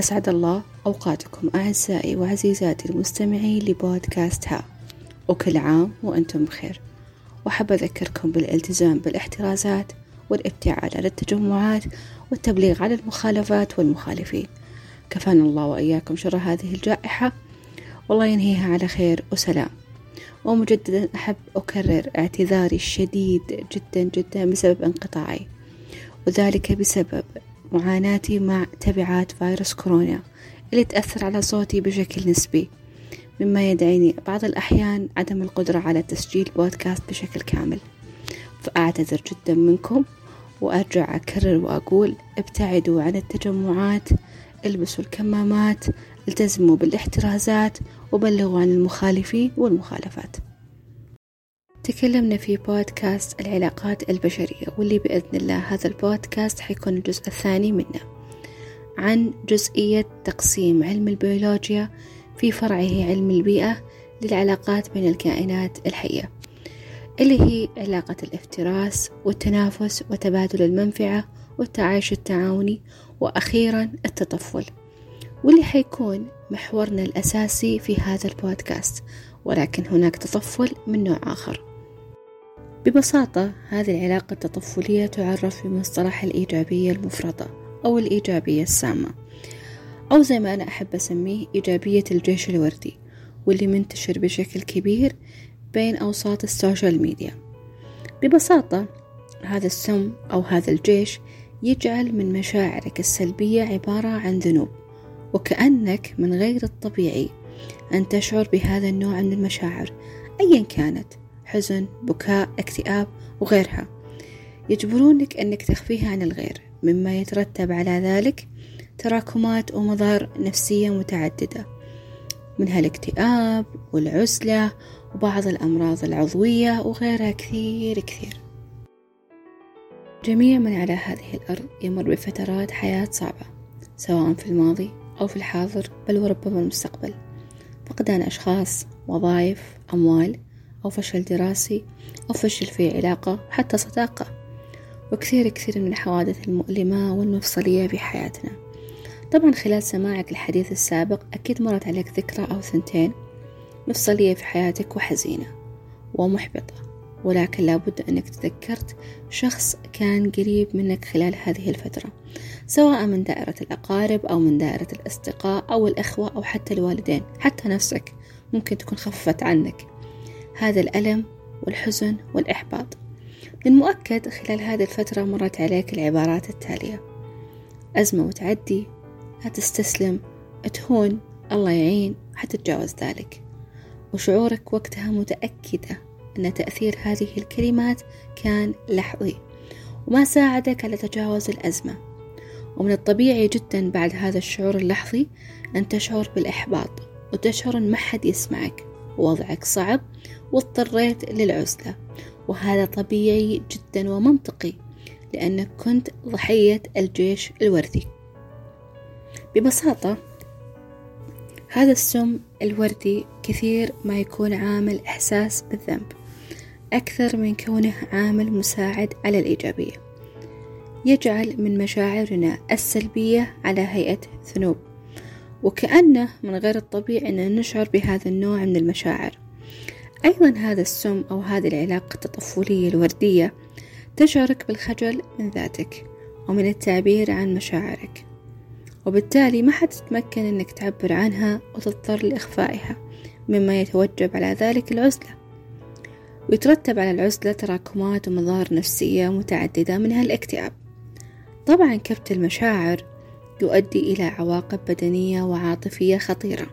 أسعد الله أوقاتكم أعزائي وعزيزاتي المستمعين لبودكاست ها. وكل عام وأنتم بخير. وأحب أذكركم بالالتزام بالاحترازات والابتعاد عن التجمعات والتبليغ عن المخالفات والمخالفين. كفانا الله وإياكم شر هذه الجائحة. والله ينهيها على خير وسلام. ومجددا أحب أكرر اعتذاري الشديد جدا جدا بسبب انقطاعي. وذلك بسبب معاناتي مع تبعات فيروس كورونا اللي تأثر على صوتي بشكل نسبي مما يدعيني بعض الأحيان عدم القدرة على تسجيل بودكاست بشكل كامل. فأعتذر جدا منكم وأرجع أكرر وأقول ابتعدوا عن التجمعات البسوا الكمامات التزموا بالاحترازات وبلغوا عن المخالفين والمخالفات. تكلمنا في بودكاست العلاقات البشرية واللي بإذن الله هذا البودكاست حيكون الجزء الثاني منه عن جزئية تقسيم علم البيولوجيا في فرعه علم البيئة للعلاقات بين الكائنات الحية اللي هي علاقة الافتراس والتنافس وتبادل المنفعة والتعايش التعاوني وأخيرا التطفل واللي حيكون محورنا الأساسي في هذا البودكاست ولكن هناك تطفل من نوع آخر. ببساطة هذه العلاقة التطفلية تعرف بمصطلح الإيجابية المفرطة أو الإيجابية السامة. أو زي ما أنا أحب أسميه إيجابية الجيش الوردي واللي منتشر بشكل كبير بين أوساط ال social media. ببساطة هذا السم أو هذا الجيش يجعل من مشاعرك السلبية عبارة عن ذنوب وكأنك من غير الطبيعي أن تشعر بهذا النوع من المشاعر أيا كانت. حزن بكاء اكتئاب وغيرها. يجبرونك أنك تخفيها عن الغير مما يترتب على ذلك تراكمات ومظاهر نفسية متعددة منها الاكتئاب والعزلة وبعض الأمراض العضوية وغيرها كثير كثير. جميع من على هذه الأرض يمر بفترات حياة صعبة سواء في الماضي أو في الحاضر بل وربما المستقبل. فقدان أشخاص وظائف أموال أو فشل دراسي أو فشل في علاقة حتى صداقة وكثير كثير من الحوادث المؤلمة والمفصلية في حياتنا. طبعا خلال سماعك الحديث السابق أكيد مرت عليك ذكرى أو ثنتين مفصلية في حياتك وحزينة ومحبطة ولكن لابد أنك تذكرت شخص كان قريب منك خلال هذه الفترة سواء من دائرة الأقارب أو من دائرة الأصدقاء أو الأخوة أو حتى الوالدين حتى نفسك ممكن تكون خفت عنك. هذا الألم والحزن والإحباط. من المؤكد خلال هذه الفترة مرت عليك العبارات التالية. أزمة وتعدي لا تستسلم تهون الله يعين حتتجاوز ذلك. وشعورك وقتها متأكدة أن تأثير هذه الكلمات كان لحظي. وما ساعدك على تجاوز الأزمة. ومن الطبيعي جدا بعد هذا الشعور اللحظي أن تشعر بالإحباط وتشعر أن ما حد يسمعك. ووضعك صعب واضطريت للعزلة. وهذا طبيعي جدا ومنطقي لأنك كنت ضحية الجيش الوردي. ببساطة هذا السم الوردي كثير ما يكون عامل إحساس بالذنب أكثر من كونه عامل مساعد على الإيجابية. يجعل من مشاعرنا السلبية على هيئة ذنوب. وكأنه من غير الطبيعي أن نشعر بهذا النوع من المشاعر. أيضا هذا السم أو هذه العلاقة التطفلية الوردية تشعرك بالخجل من ذاتك ومن التعبير عن مشاعرك وبالتالي ما حتتمكن أنك تعبر عنها وتضطر لإخفائها مما يتوجب على ذلك العزلة. ويترتب على العزلة تراكمات ومظاهر نفسية متعددة منها الاكتئاب. طبعا كبت المشاعر يؤدي إلى عواقب بدنية وعاطفية خطيرة.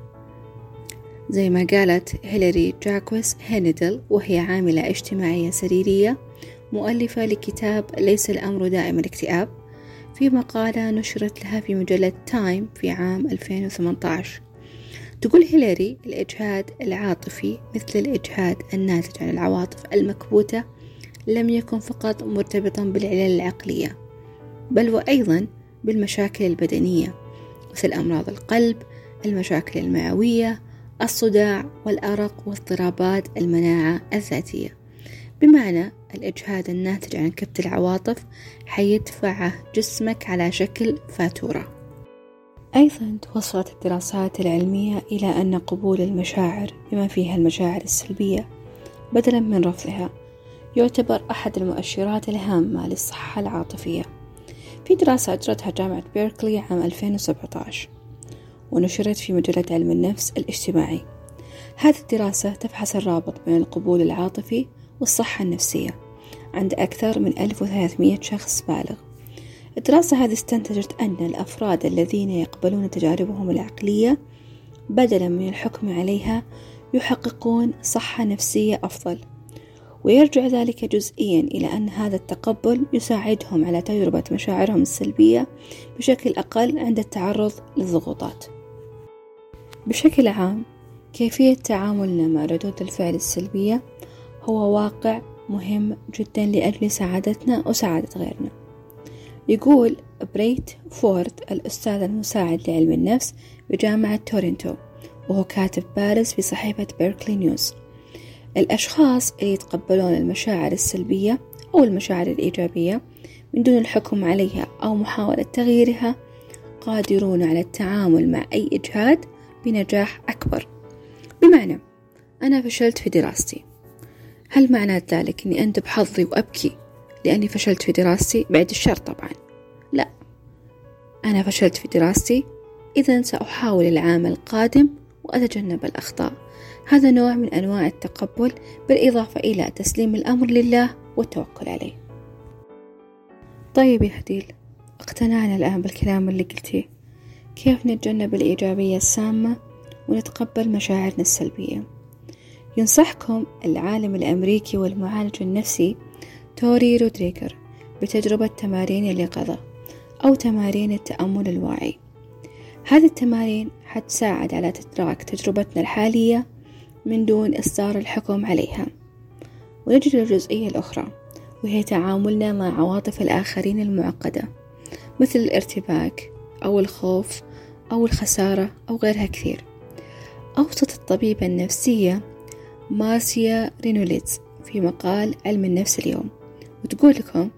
زي ما قالت هيلاري جاكوس هيندل وهي عاملة اجتماعية سريرية مؤلفة لكتاب ليس الأمر دائما اكتئاب في مقالة نشرت لها في مجلة تايم في عام 2018 تقول هيلاري الإجهاد العاطفي مثل الإجهاد الناتج عن العواطف المكبوتة لم يكن فقط مرتبطا بالعلل العقلية بل وأيضا بالمشاكل البدنية مثل أمراض القلب المشاكل المعوية الصداع والأرق واضطرابات المناعة الذاتية. بمعنى الإجهاد الناتج عن كبت العواطف حيدفعه جسمك على شكل فاتورة. أيضا توصلت الدراسات العلمية إلى أن قبول المشاعر بما فيها المشاعر السلبية بدلا من رفضها يعتبر أحد المؤشرات الهامة للصحة العاطفية. في دراسة أجرتها جامعة بيركلي عام 2017 ونشرت في مجلة علم النفس الاجتماعي. هذه الدراسة تبحث الرابط بين القبول العاطفي والصحة النفسية عند أكثر من 1300 شخص بالغ. الدراسة هذه استنتجت أن الأفراد الذين يقبلون تجاربهم العقلية بدلا من الحكم عليها يحققون صحة نفسية أفضل. ويرجع ذلك جزئيا إلى أن هذا التقبل يساعدهم على تجربة مشاعرهم السلبية بشكل أقل عند التعرض للضغوطات. بشكل عام كيفية تعاملنا مع ردود الفعل السلبية هو واقع مهم جدا لأجل سعادتنا وسعادة غيرنا. يقول بريت فورد الأستاذ المساعد لعلم النفس بجامعة تورنتو وهو كاتب بارز في صحيفة بيركلي نيوز الأشخاص اللي يتقبلون المشاعر السلبية أو المشاعر الإيجابية من دون الحكم عليها أو محاولة تغييرها قادرون على التعامل مع أي إجهاد بنجاح أكبر. بمعنى أنا فشلت في دراستي. هل معنى ذلك أني أندب حظي وأبكي لأني فشلت في دراستي؟ بعد الشر طبعا. لا. أنا فشلت في دراستي إذا سأحاول العام القادم وأتجنب الأخطاء. هذا نوع من أنواع التقبل بالإضافة إلى تسليم الأمر لله والتوكل عليه. طيب يا هديل اقتنعنا الآن بالكلام اللي قلتيه. كيف نتجنب الإيجابية السامة ونتقبل مشاعرنا السلبية؟ ينصحكم العالم الأمريكي والمعالج النفسي توري رودريغر بتجربة تمارين اليقظة أو تمارين التأمل الواعي. هذه التمارين حتساعد على تدراك تجربتنا الحالية من دون إصدار الحكم عليها. ونجي للجزئية الأخرى وهي تعاملنا مع عواطف الآخرين المعقدة مثل الارتباك أو الخوف أو الخسارة أو غيرها كثير. أوصت الطبيبة النفسية مارسيا رينوليتز في مقال علم النفس اليوم وتقول لكم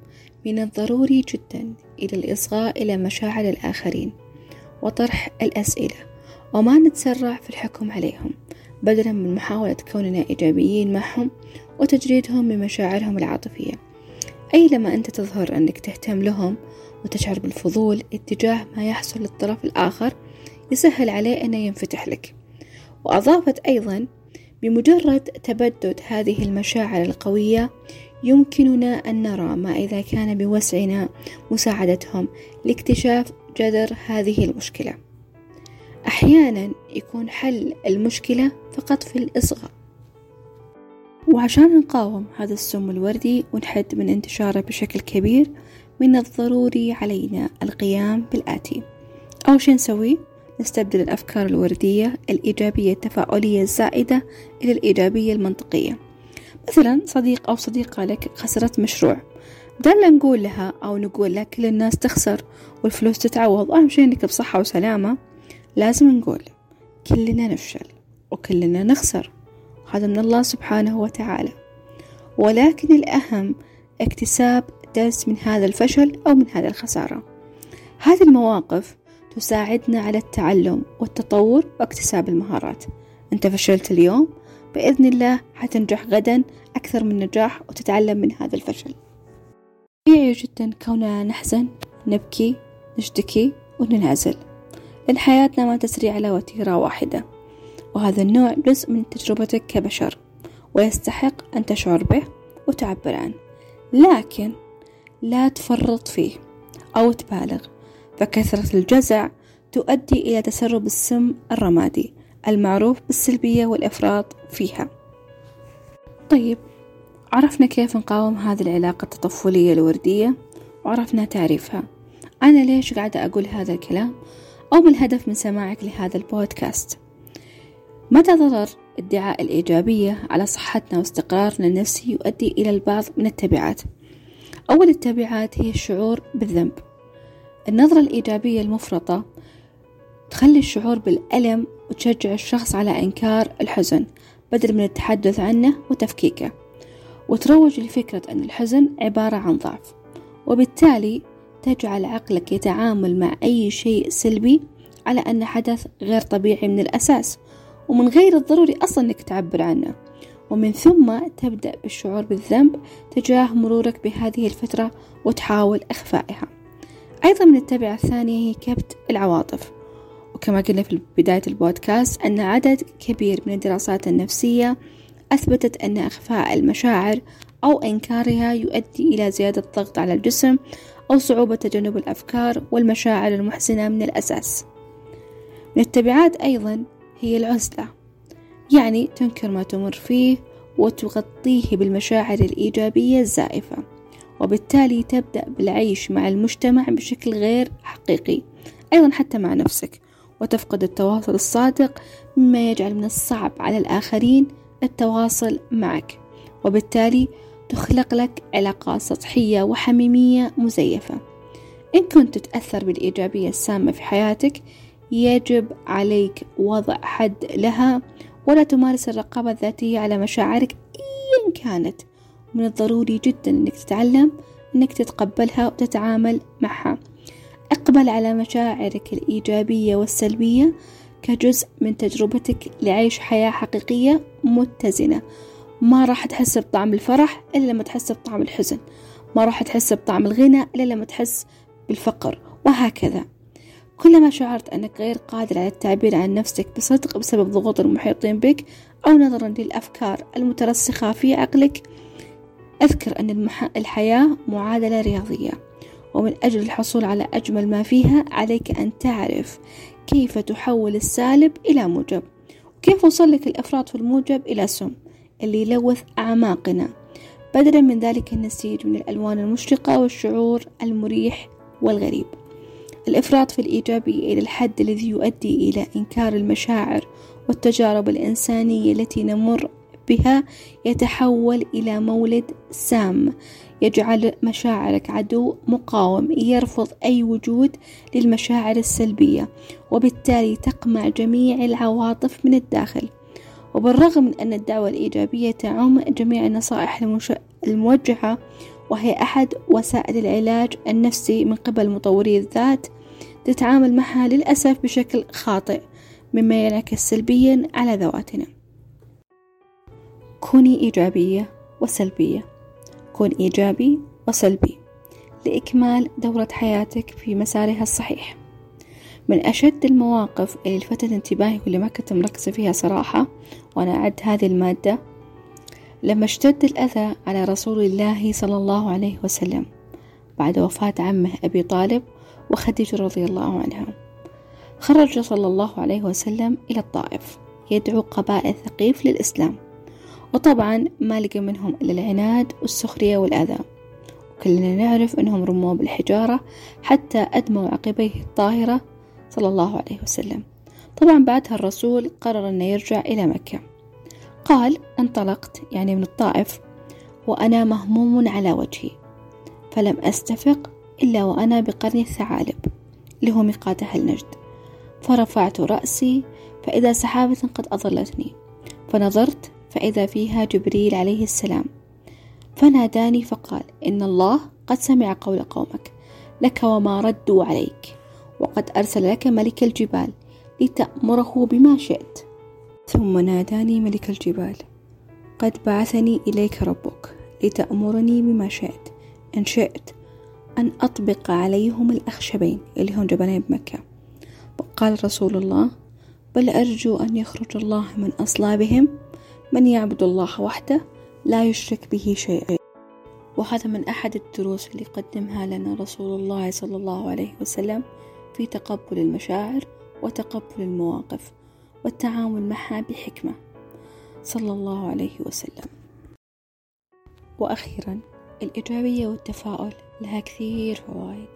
من الضروري جدا إلى الإصغاء إلى مشاعر الآخرين وطرح الأسئلة وما نتسرع في الحكم عليهم بدلا من محاولة كوننا إيجابيين معهم وتجريدهم من مشاعرهم العاطفية. أي لما أنت تظهر أنك تهتم لهم وتشعر بالفضول اتجاه ما يحصل للطرف الآخر يسهل عليه أنه ينفتح لك. وأضافت أيضا بمجرد تبدد هذه المشاعر القوية يمكننا أن نرى ما إذا كان بوسعنا مساعدتهم لاكتشاف جذر هذه المشكلة. أحيانا يكون حل المشكلة فقط في الإصغاء. وعشان نقاوم هذا السم الوردي ونحد من انتشاره بشكل كبير من الضروري علينا القيام بالآتي. أول شي نسويه نستبدل الأفكار الوردية الإيجابية التفاعلية الزائدة إلى الإيجابية المنطقية. مثلا صديق أو صديقة لك خسرت مشروع. بدل نقول لها أو نقول لها كل الناس تخسر والفلوس تتعوض. أهم شي إنك بصحة وسلامة. لازم نقول كلنا نفشل وكلنا نخسر. هذا من الله سبحانه وتعالى. ولكن الأهم اكتساب درس من هذا الفشل أو من هذه الخسارة. هذه المواقف تساعدنا على التعلم والتطور واكتساب المهارات. أنت فشلت اليوم بإذن الله حتنجح غدا أكثر من نجاح وتتعلم من هذا الفشل. طبيعي جدا كوننا نحزن نبكي نشتكي وننعزل. لأن حياتنا ما تسري على وتيرة واحدة وهذا النوع جزء من تجربتك كبشر ويستحق أن تشعر به وتعبر عنه. لكن لا تفرط فيه أو تبالغ فكثرة الجزع تؤدي إلى تسرب السم الرمادي المعروف بالسلبية والإفراط فيها. طيب عرفنا كيف نقاوم هذه العلاقة التطفلية الوردية وعرفنا تعريفها. أنا ليش قاعدة أقول هذا الكلام؟ أو ما الهدف من سماعك لهذا البودكاست. متى ضرر ادعاء الإيجابية على صحتنا واستقرارنا النفسي يؤدي إلى البعض من التبعات. أول التبعات هي الشعور بالذنب. النظرة الإيجابية المفرطة تخلي الشعور بالألم وتشجع الشخص على إنكار الحزن بدل من التحدث عنه وتفكيكه. وتروج لفكرة أن الحزن عبارة عن ضعف. وبالتالي تجعل عقلك يتعامل مع أي شيء سلبي على أن حدث غير طبيعي من الأساس ومن غير الضروري أصلا أنك تعبر عنه. ومن ثم تبدأ بالشعور بالذنب تجاه مرورك بهذه الفترة وتحاول إخفائها. أيضا من التبعة الثانية هي كبت العواطف. وكما قلنا في بداية البودكاست أن عدد كبير من الدراسات النفسية أثبتت أن إخفاء المشاعر أو إنكارها يؤدي إلى زيادة الضغط على الجسم أو صعوبة تجنب الأفكار والمشاعر المحزنة من الأساس. من التبعات أيضا هي العزلة يعني تنكر ما تمر فيه وتغطيه بالمشاعر الإيجابية الزائفة وبالتالي تبدأ بالعيش مع المجتمع بشكل غير حقيقي أيضا حتى مع نفسك وتفقد التواصل الصادق مما يجعل من الصعب على الآخرين التواصل معك وبالتالي تخلق لك علاقات سطحية وحميمية مزيفة. إن كنت تتأثر بالإيجابية السامة في حياتك يجب عليك وضع حد لها ولا تمارس الرقابة الذاتية على مشاعرك أيا كانت. من الضروري جدا أنك تتعلم أنك تتقبلها وتتعامل معها. اقبل على مشاعرك الإيجابية والسلبية كجزء من تجربتك لعيش حياة حقيقية متزنة. ما راح تحس بطعم الفرح إلا لما تحس بطعم الحزن. ما راح تحس بطعم الغنى إلا لما تحس بالفقر وهكذا. كلما شعرت أنك غير قادر على التعبير عن نفسك بصدق بسبب ضغوط المحيطين بك أو نظرا للأفكار المترسخة في عقلك أذكر أن الحياة معادلة رياضية ومن أجل الحصول على أجمل ما فيها عليك أن تعرف كيف تحول السالب إلى موجب وكيف وصل لك الإفراط في الموجب إلى سم. اللي يلوث أعماقنا. بدلا من ذلك النسيج من الألوان المشرقة والشعور المريح والغريب. الإفراط في الإيجابية إلى الحد الذي يؤدي إلى إنكار المشاعر والتجارب الإنسانية التي نمر بها يتحول إلى مولد سام يجعل مشاعرك عدو مقاوم يرفض أي وجود للمشاعر السلبية وبالتالي تقمع جميع العواطف من الداخل. وبالرغم من أن الدعوة الإيجابية تعم جميع النصائح الموجهة وهي أحد وسائل العلاج النفسي من قبل مطوري الذات تتعامل معها للأسف بشكل خاطئ مما ينعكس سلبيا على ذواتنا. كوني إيجابية وسلبية. كون إيجابي وسلبي. لإكمال دورة حياتك في مسارها الصحيح. من أشد المواقف اللي لفتت انتباهي واللي ما كنت مركزة فيها صراحة وأنا أعد هذه المادة لما اشتد الأذى على رسول الله صلى الله عليه وسلم بعد وفاة عمه أبي طالب وخديجة رضي الله عنها. خرج صلى الله عليه وسلم إلى الطائف يدعو قبائل ثقيف للإسلام وطبعا ما لقى منهم إلا العناد والسخرية والأذى. وكلنا نعرف أنهم رموه بالحجارة حتى أدموا عقبيه الطاهرة صلى الله عليه وسلم. طبعا بعدها الرسول قرر أنه يرجع إلى مكة. قال انطلقت يعني من الطائف وأنا مهموم على وجهي فلم أستفق إلا وأنا بقرن الثعالب اللي هو ميقات أهل نجد. فرفعت رأسي فإذا سحابة قد أظلتني. فنظرت فإذا فيها جبريل عليه السلام. فناداني فقال إن الله قد سمع قول قومك لك وما ردوا عليك. وقد أرسل لك ملك الجبال لتأمره بما شئت. ثم ناداني ملك الجبال قد بعثني إليك ربك لتأمرني بما شئت. إن شئت أن أطبق عليهم الأخشبين اللي هم جبلين بمكة. وقال رسول الله بل أرجو أن يخرج الله من أصلابهم. من يعبد الله وحده لا يشرك به شيئا وهذا من أحد الدروس اللي قدمها لنا رسول الله صلى الله عليه وسلم. في تقبل المشاعر وتقبل المواقف والتعامل معها بحكمة. صلى الله عليه وسلم. وأخيرا الإيجابية والتفاؤل لها كثير فوائد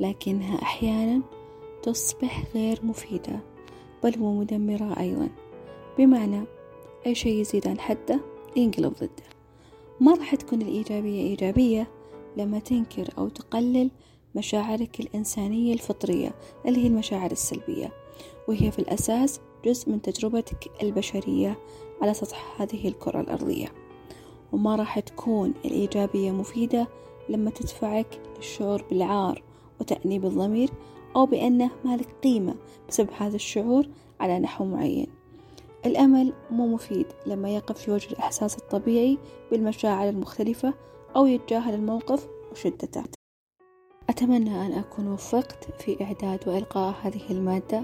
لكنها أحيانا تصبح غير مفيدة بل ومدمرة أيضا بمعنى أي شيء يزيد عن حده ينقلب ضده. ما راح تكون الإيجابية إيجابية لما تنكر أو تقلل مشاعرك الإنسانية الفطرية اللي هي المشاعر السلبية؟ وهي في الأساس جزء من تجربتك البشرية على سطح هذه الكرة الأرضية. وما راح تكون الإيجابية مفيدة لما تدفعك للشعور بالعار وتأنيب الضمير أو بأنه مالك قيمة بسبب هذا الشعور على نحو معين. الأمل مو مفيد لما يقف في وجه الإحساس الطبيعي بالمشاعر المختلفة أو يتجاهل الموقف وشدته. أتمنى أن أكون وفقت في إعداد وإلقاء هذه المادة.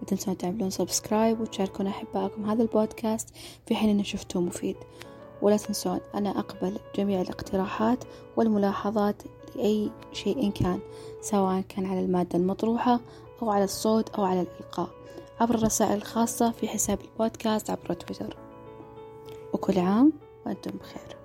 لا تنسون تعملون سبسكرايب وتشاركون أحبائكم هذا البودكاست في حين أن شفتوه مفيد. ولا تنسون أنا أقبل جميع الاقتراحات والملاحظات لأي شيء كان سواء كان على المادة المطروحة أو على الصوت أو على الإلقاء عبر الرسائل الخاصة في حساب البودكاست عبر تويتر. وكل عام وأنتم بخير.